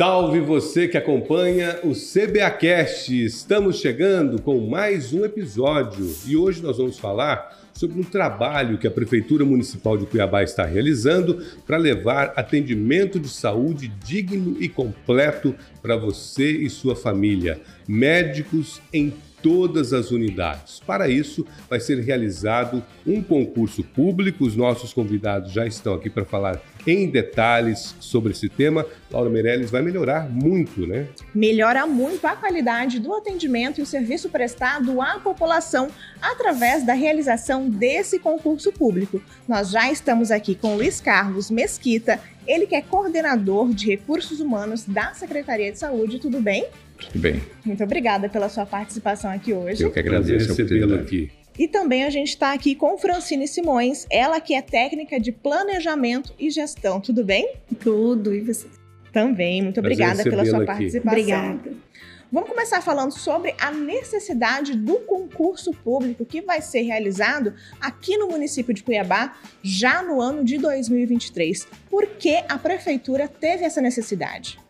Salve você que acompanha o CBAcast. Estamos chegando com mais um episódio e hoje nós vamos falar sobre um trabalho que a Prefeitura Municipal de Cuiabá está realizando para levar atendimento de saúde digno e completo para você e sua família. Médicos em todas as unidades. Para isso, vai ser realizado um concurso público. Os nossos convidados já estão aqui para falar em detalhes sobre esse tema. Laura Meirelles vai melhorar muito, né? Melhora muito a qualidade do atendimento e o serviço prestado à população através da realização desse concurso público. Nós já estamos aqui com Luiz Carlos Mesquita, ele que é coordenador de recursos humanos da Secretaria de Saúde. Tudo bem? Tudo bem. Muito obrigada pela sua participação aqui hoje. Eu que agradeço recebê-lo aqui. E também a gente está aqui com Francine Simões, ela que é técnica de planejamento e gestão. Tudo bem? Tudo, e você? Também, muito obrigada pela sua aqui. participação. Obrigada. Vamos começar falando sobre a necessidade do concurso público que vai ser realizado aqui no município de Cuiabá já no ano de 2023. Por que a prefeitura teve essa necessidade?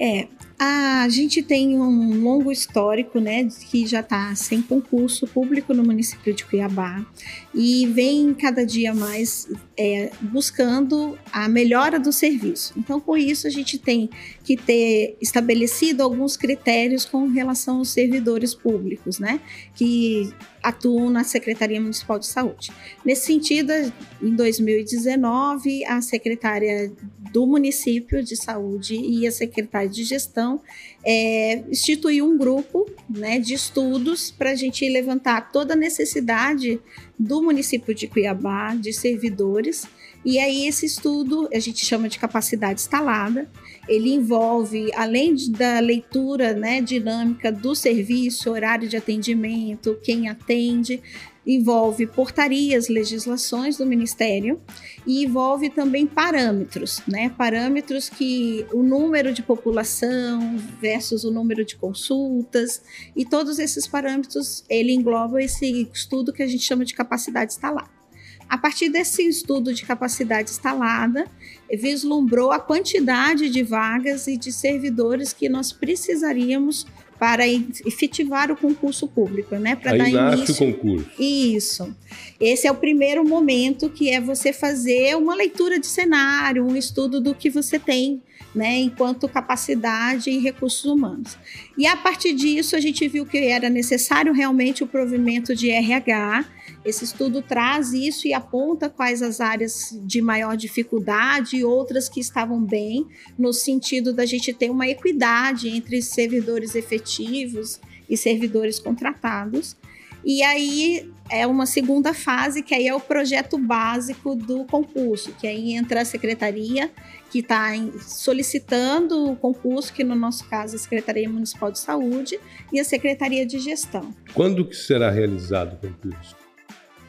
É, a gente tem um longo histórico, né, que já está sem concurso público no município de Cuiabá e vem cada dia mais é, buscando a melhora do serviço. Então, por isso, a gente tem que ter estabelecido alguns critérios com relação aos servidores públicos, né, que atuam na Secretaria Municipal de Saúde. Nesse sentido, em 2019, a secretária do município de saúde e a secretária de gestão é, instituiu um grupo né, de estudos para a gente levantar toda a necessidade do município de Cuiabá de servidores. E aí esse estudo a gente chama de capacidade instalada. Ele envolve, além de, da leitura né, dinâmica do serviço, horário de atendimento, quem atende, envolve portarias, legislações do Ministério e envolve também parâmetros, né? Parâmetros que o número de população versus o número de consultas e todos esses parâmetros ele engloba esse estudo que a gente chama de capacidade instalada. A partir desse estudo de capacidade instalada, vislumbrou a quantidade de vagas e de servidores que nós precisaríamos para efetivar o concurso público, né? Para dar início. o concurso. Isso. Esse é o primeiro momento que é você fazer uma leitura de cenário, um estudo do que você tem, né? Enquanto capacidade e recursos humanos. E a partir disso a gente viu que era necessário realmente o provimento de RH esse estudo traz isso e aponta quais as áreas de maior dificuldade e outras que estavam bem, no sentido da gente ter uma equidade entre servidores efetivos e servidores contratados. E aí é uma segunda fase, que aí é o projeto básico do concurso, que aí entra a secretaria, que está solicitando o concurso, que no nosso caso é a Secretaria Municipal de Saúde, e a Secretaria de Gestão. Quando que será realizado o concurso?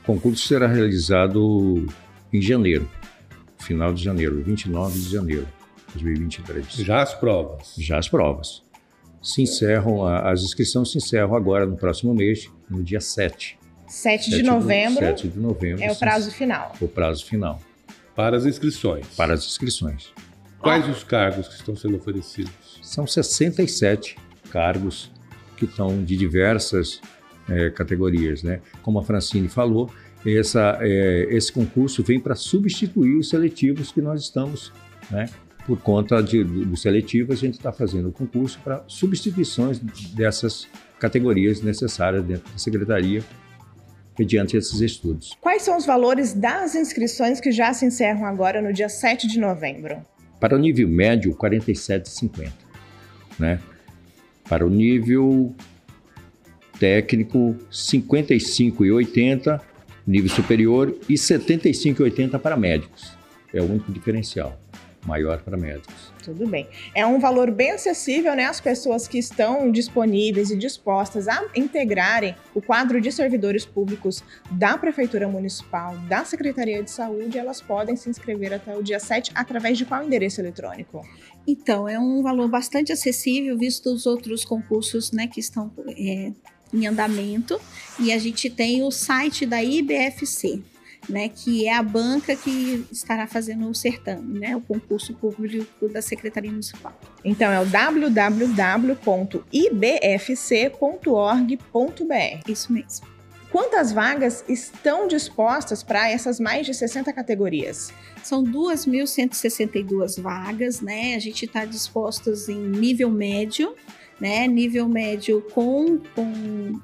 O concurso será realizado em janeiro, final de janeiro, 29 de janeiro de 2023. Já as provas? Já as provas. Se encerram, as inscrições se encerram agora no próximo mês, no dia 7. 7 de novembro. 7 de novembro. É o prazo final. O prazo final. Para as inscrições. Para as inscrições. Quais ah. os cargos que estão sendo oferecidos? São 67 cargos que estão de diversas é, categorias. Né? Como a Francine falou, essa, é, esse concurso vem para substituir os seletivos que nós estamos, né? por conta de, dos seletivos, a gente está fazendo o concurso para substituições dessas categorias necessárias dentro da secretaria mediante esses estudos. Quais são os valores das inscrições que já se encerram agora no dia 7 de novembro? Para o nível médio, 47,50. Né? Para o nível técnico 55,80, nível superior, e 75,80 para médicos. É o único diferencial maior para médicos. Tudo bem. É um valor bem acessível, né? As pessoas que estão disponíveis e dispostas a integrarem o quadro de servidores públicos da Prefeitura Municipal, da Secretaria de Saúde, elas podem se inscrever até o dia 7 através de qual endereço eletrônico? Então, é um valor bastante acessível, visto os outros concursos né, que estão é, em andamento e a gente tem o site da IBFC. Né, que é a banca que estará fazendo o certame, né, o concurso público da Secretaria Municipal. Então é o www.ibfc.org.br. Isso mesmo. Quantas vagas estão dispostas para essas mais de 60 categorias? São 2.162 vagas, né? A gente está dispostos em nível médio, né? Nível médio com, com,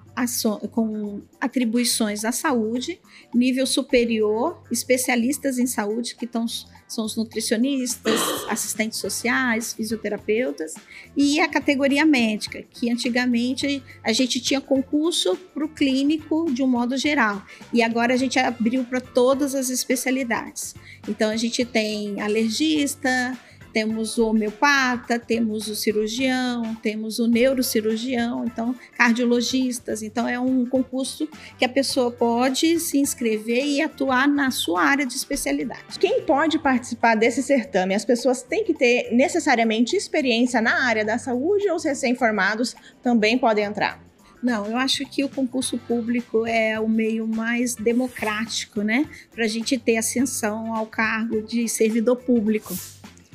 com atribuições à saúde, nível superior, especialistas em saúde, que estão são os nutricionistas, assistentes sociais, fisioterapeutas, e a categoria médica, que antigamente a gente tinha concurso para o clínico de um modo geral, e agora a gente abriu para todas as especialidades. Então a gente tem alergista, temos o homeopata, temos o cirurgião, temos o neurocirurgião, então cardiologistas. Então é um concurso que a pessoa pode se inscrever e atuar na sua área de especialidade. Quem pode participar desse certame? As pessoas têm que ter necessariamente experiência na área da saúde ou os recém-formados também podem entrar? Não, eu acho que o concurso público é o meio mais democrático, né? Para a gente ter ascensão ao cargo de servidor público.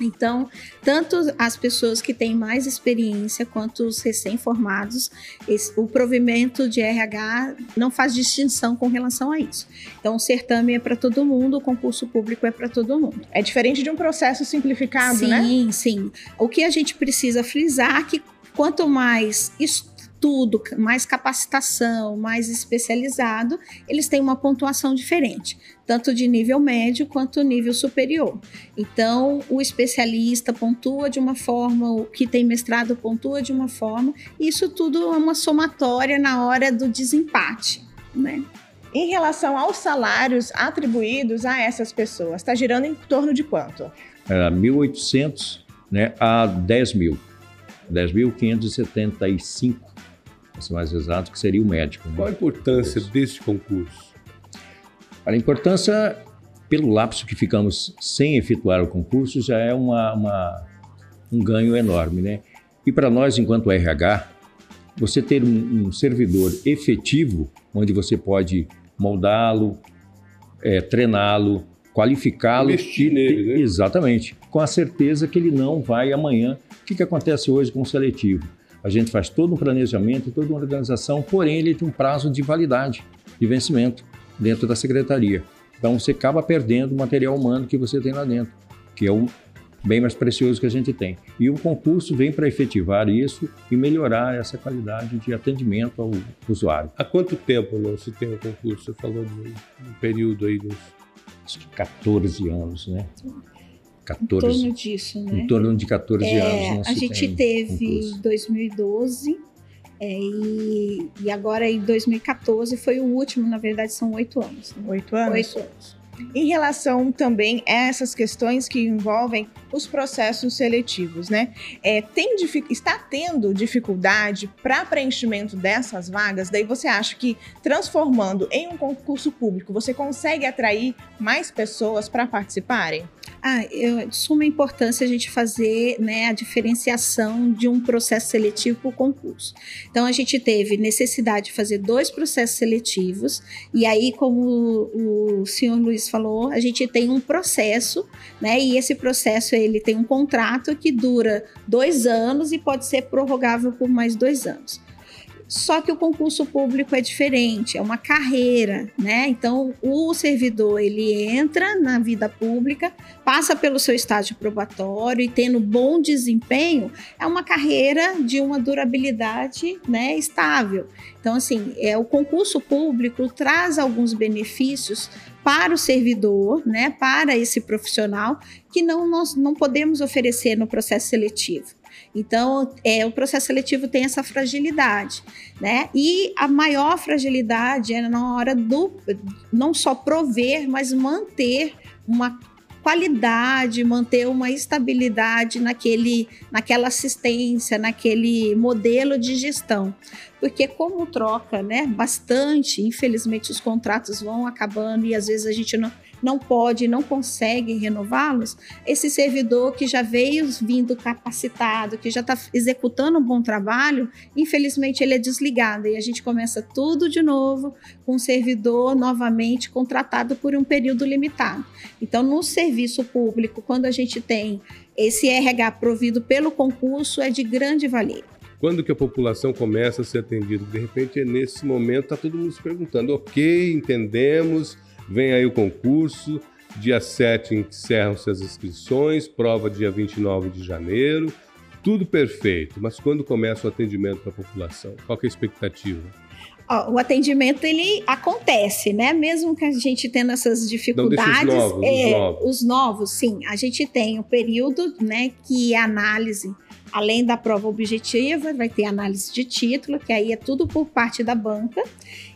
Então, tanto as pessoas que têm mais experiência quanto os recém-formados, o provimento de RH não faz distinção com relação a isso. Então, o certame é para todo mundo, o concurso público é para todo mundo. É diferente de um processo simplificado, sim, né? Sim, sim. O que a gente precisa frisar é que quanto mais estudo, mais capacitação, mais especializado, eles têm uma pontuação diferente, tanto de nível médio quanto nível superior. Então, o especialista pontua de uma forma, o que tem mestrado pontua de uma forma, e isso tudo é uma somatória na hora do desempate, né? Em relação aos salários atribuídos a essas pessoas, está girando em torno de quanto? É, 1.800 né, a 10 mil. 10.575 ser mais exato, que seria o médico. Né? Qual a importância deste concurso? A importância, pelo lapso que ficamos sem efetuar o concurso, já é uma, uma um ganho enorme, né? E para nós, enquanto RH, você ter um, um servidor efetivo, onde você pode moldá-lo, é, treiná-lo, qualificá-lo. Investir nele, né? Exatamente. Com a certeza que ele não vai amanhã. O que, que acontece hoje com o seletivo? A gente faz todo um planejamento, toda uma organização, porém ele tem um prazo de validade, de vencimento dentro da secretaria. Então você acaba perdendo o material humano que você tem lá dentro, que é o bem mais precioso que a gente tem. E o concurso vem para efetivar isso e melhorar essa qualidade de atendimento ao usuário. Há quanto tempo não se tem o um concurso? Você falou de um período aí dos acho que 14 anos, né? 14, em torno disso, né? Em torno de 14 é, anos. a gente teve em 2012 é, e, e, agora em 2014 foi o último, na verdade são oito anos. Né? Oito anos? Oito anos. Em relação também a essas questões que envolvem os processos seletivos, né? É, tem, está tendo dificuldade para preenchimento dessas vagas? Daí você acha que transformando em um concurso público, você consegue atrair mais pessoas para participarem? Ah, eu, de suma importância a gente fazer né, a diferenciação de um processo seletivo o concurso. Então, a gente teve necessidade de fazer dois processos seletivos, e aí, como o, o senhor Luiz falou, a gente tem um processo, né, e esse processo ele tem um contrato que dura dois anos e pode ser prorrogável por mais dois anos. Só que o concurso público é diferente, é uma carreira, né? Então, o servidor ele entra na vida pública, passa pelo seu estágio probatório e tendo bom desempenho, é uma carreira de uma durabilidade, né, estável. Então, assim, é o concurso público traz alguns benefícios para o servidor, né, para esse profissional que não nós não podemos oferecer no processo seletivo. Então, é, o processo seletivo tem essa fragilidade, né? E a maior fragilidade é na hora do não só prover, mas manter uma qualidade, manter uma estabilidade naquele, naquela assistência, naquele modelo de gestão. Porque como troca, né, bastante, infelizmente os contratos vão acabando e às vezes a gente não não pode, não consegue renová-los, esse servidor que já veio vindo capacitado, que já está executando um bom trabalho, infelizmente ele é desligado e a gente começa tudo de novo com o servidor novamente contratado por um período limitado. Então, no serviço público, quando a gente tem esse RH provido pelo concurso, é de grande valia. Quando que a população começa a ser atendida? De repente, é nesse momento, está todo mundo se perguntando, ok, entendemos, vem aí o concurso, dia 7 encerram-se as inscrições, prova dia 29 de janeiro, tudo perfeito. Mas quando começa o atendimento para a população? Qual é a expectativa? o atendimento ele acontece, né? Mesmo que a gente tendo essas dificuldades, Não, os novos, é, os novos. os novos, sim, a gente tem o período, né, que é análise Além da prova objetiva, vai ter análise de título, que aí é tudo por parte da banca.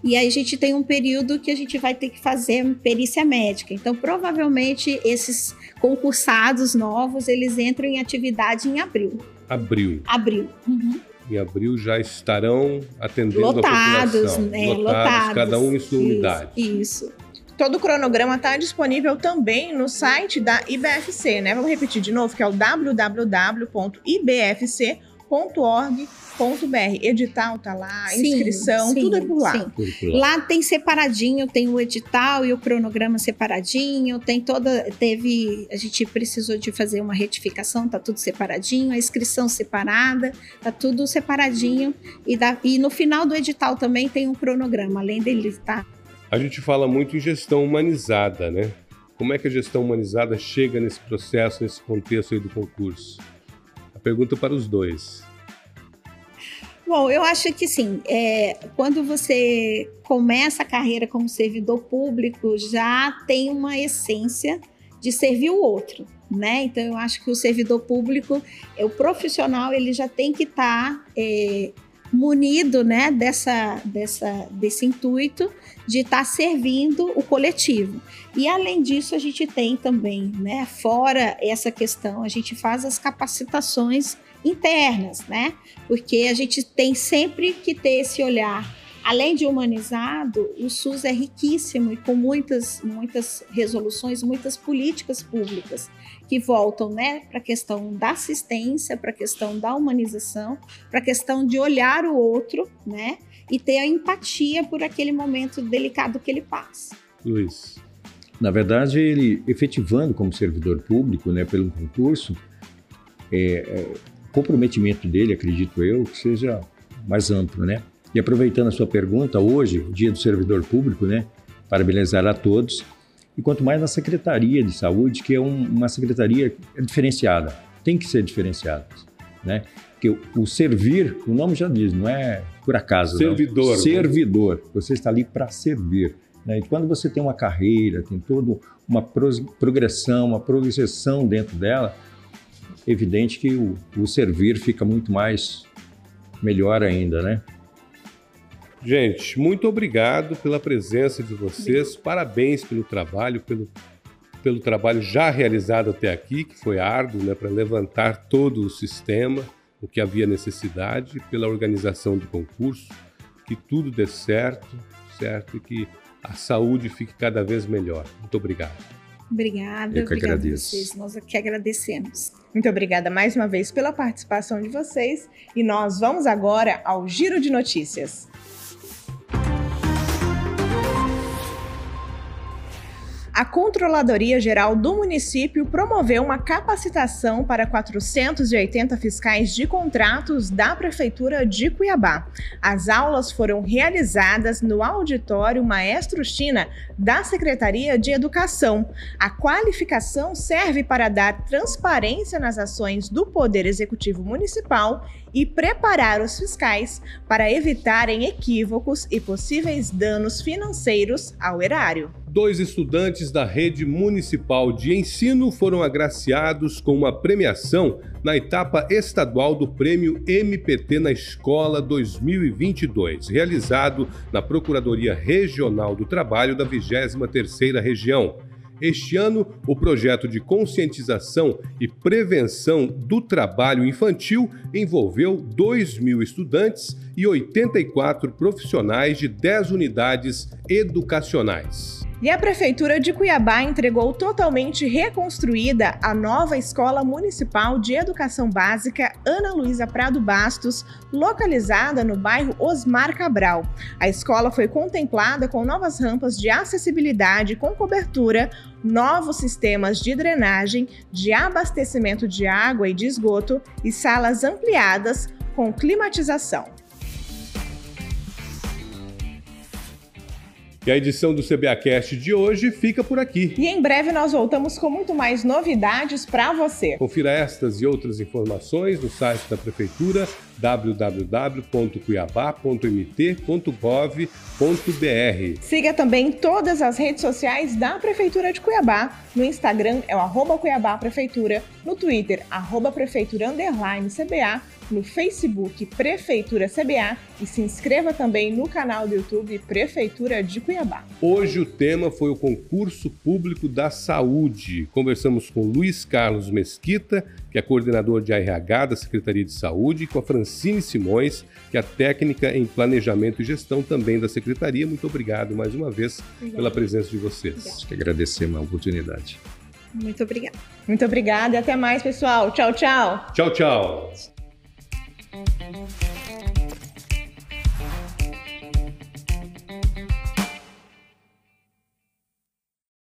E aí a gente tem um período que a gente vai ter que fazer perícia médica. Então, provavelmente, esses concursados novos, eles entram em atividade em abril. Abril. Abril. Uhum. Em abril já estarão atendendo lotados, a população. Né? Lotados, Lotados, cada um em sua isso, unidade. Isso. Todo o cronograma está disponível também no site da IBFC, né? Vamos repetir de novo, que é o www.ibfc.org.br. Edital tá lá, Sim, inscrição, sim, tudo é por lá. sim. Tudo por lá. Lá tem separadinho, tem o edital e o cronograma separadinho, tem toda, teve, a gente precisou de fazer uma retificação, tá tudo separadinho, a inscrição separada, tá tudo separadinho e, da, e no final do edital também tem um cronograma, além dele tá A gente fala muito em gestão humanizada, né? Como é que a gestão humanizada chega nesse processo, nesse contexto aí do concurso? A pergunta para os dois. Bom, eu acho que sim. É, quando você começa a carreira como servidor público, já tem uma essência de servir o outro, né? Então, eu acho que o servidor público, é, o profissional, ele já tem que estar é, munido, né, dessa, dessa, desse intuito de estar servindo o coletivo. E além disso, a gente tem também, né, fora essa questão, a gente faz as capacitações internas, né? Porque a gente tem sempre que ter esse olhar. Além de humanizado, o SUS é riquíssimo e com muitas, muitas resoluções, muitas políticas públicas que voltam né, para a questão da assistência, para a questão da humanização, para a questão de olhar o outro né, e ter a empatia por aquele momento delicado que ele passa. Luiz. Na verdade, ele efetivando como servidor público, né, pelo concurso, é, é, comprometimento dele, acredito eu, que seja mais amplo, né? E aproveitando a sua pergunta, hoje, Dia do Servidor Público, né? Parabenizar a todos. E quanto mais na Secretaria de Saúde, que é um- uma secretaria diferenciada, tem que ser diferenciada, né? Porque o, o servir, o nome já diz, não é por acaso. não. Servidor, né? Servidor. Você está ali para servir. Né? E quando você tem uma carreira, tem toda uma progressão, uma progressão dentro dela, é evidente que o, o servir fica muito mais melhor ainda, né? Gente, muito obrigado pela presença de vocês. Parabéns pelo trabalho, pelo, pelo trabalho já realizado até aqui, que foi árduo, né, para levantar todo o sistema, o que havia necessidade, pela organização do concurso, que tudo dê certo, certo, e que a saúde fique cada vez melhor. Muito obrigado. Obrigada, Eu que agradeço. vocês. Nós que agradecemos. Muito obrigada mais uma vez pela participação de vocês e nós vamos agora ao Giro de Notícias. A Controladoria Geral do município promoveu uma capacitação para 480 fiscais de contratos da Prefeitura de Cuiabá. As aulas foram realizadas no auditório Maestro China da Secretaria de Educação. A qualificação serve para dar transparência nas ações do Poder Executivo Municipal e preparar os fiscais para evitarem equívocos e possíveis danos financeiros ao erário. Dois estudantes da rede municipal de ensino foram agraciados com uma premiação na etapa estadual do Prêmio MPT na Escola 2022, realizado na Procuradoria Regional do Trabalho da 23ª Região. Este ano, o projeto de conscientização e prevenção do trabalho infantil envolveu 2 mil estudantes e 84 profissionais de 10 unidades educacionais. E a Prefeitura de Cuiabá entregou totalmente reconstruída a nova Escola Municipal de Educação Básica Ana Luísa Prado Bastos, localizada no bairro Osmar Cabral. A escola foi contemplada com novas rampas de acessibilidade com cobertura, novos sistemas de drenagem, de abastecimento de água e de esgoto e salas ampliadas com climatização. E a edição do CBAcast de hoje fica por aqui. E em breve nós voltamos com muito mais novidades para você. Confira estas e outras informações no site da Prefeitura www.cuiabá.mt.gov.br. Siga também todas as redes sociais da Prefeitura de Cuiabá. No Instagram é o arroba Cuiabá Prefeitura, no Twitter, arroba Prefeitura Underline CBA no Facebook Prefeitura CBA e se inscreva também no canal do YouTube Prefeitura de Cuiabá. Hoje o tema foi o concurso público da saúde. Conversamos com Luiz Carlos Mesquita, que é coordenador de RH da Secretaria de Saúde, e com a Francine Simões, que é técnica em planejamento e gestão também da Secretaria. Muito obrigado mais uma vez obrigada. pela presença de vocês. Obrigada. Que agradecemos a oportunidade. Muito obrigada. Muito obrigada e até mais, pessoal. Tchau, tchau. Tchau, tchau. Thank you.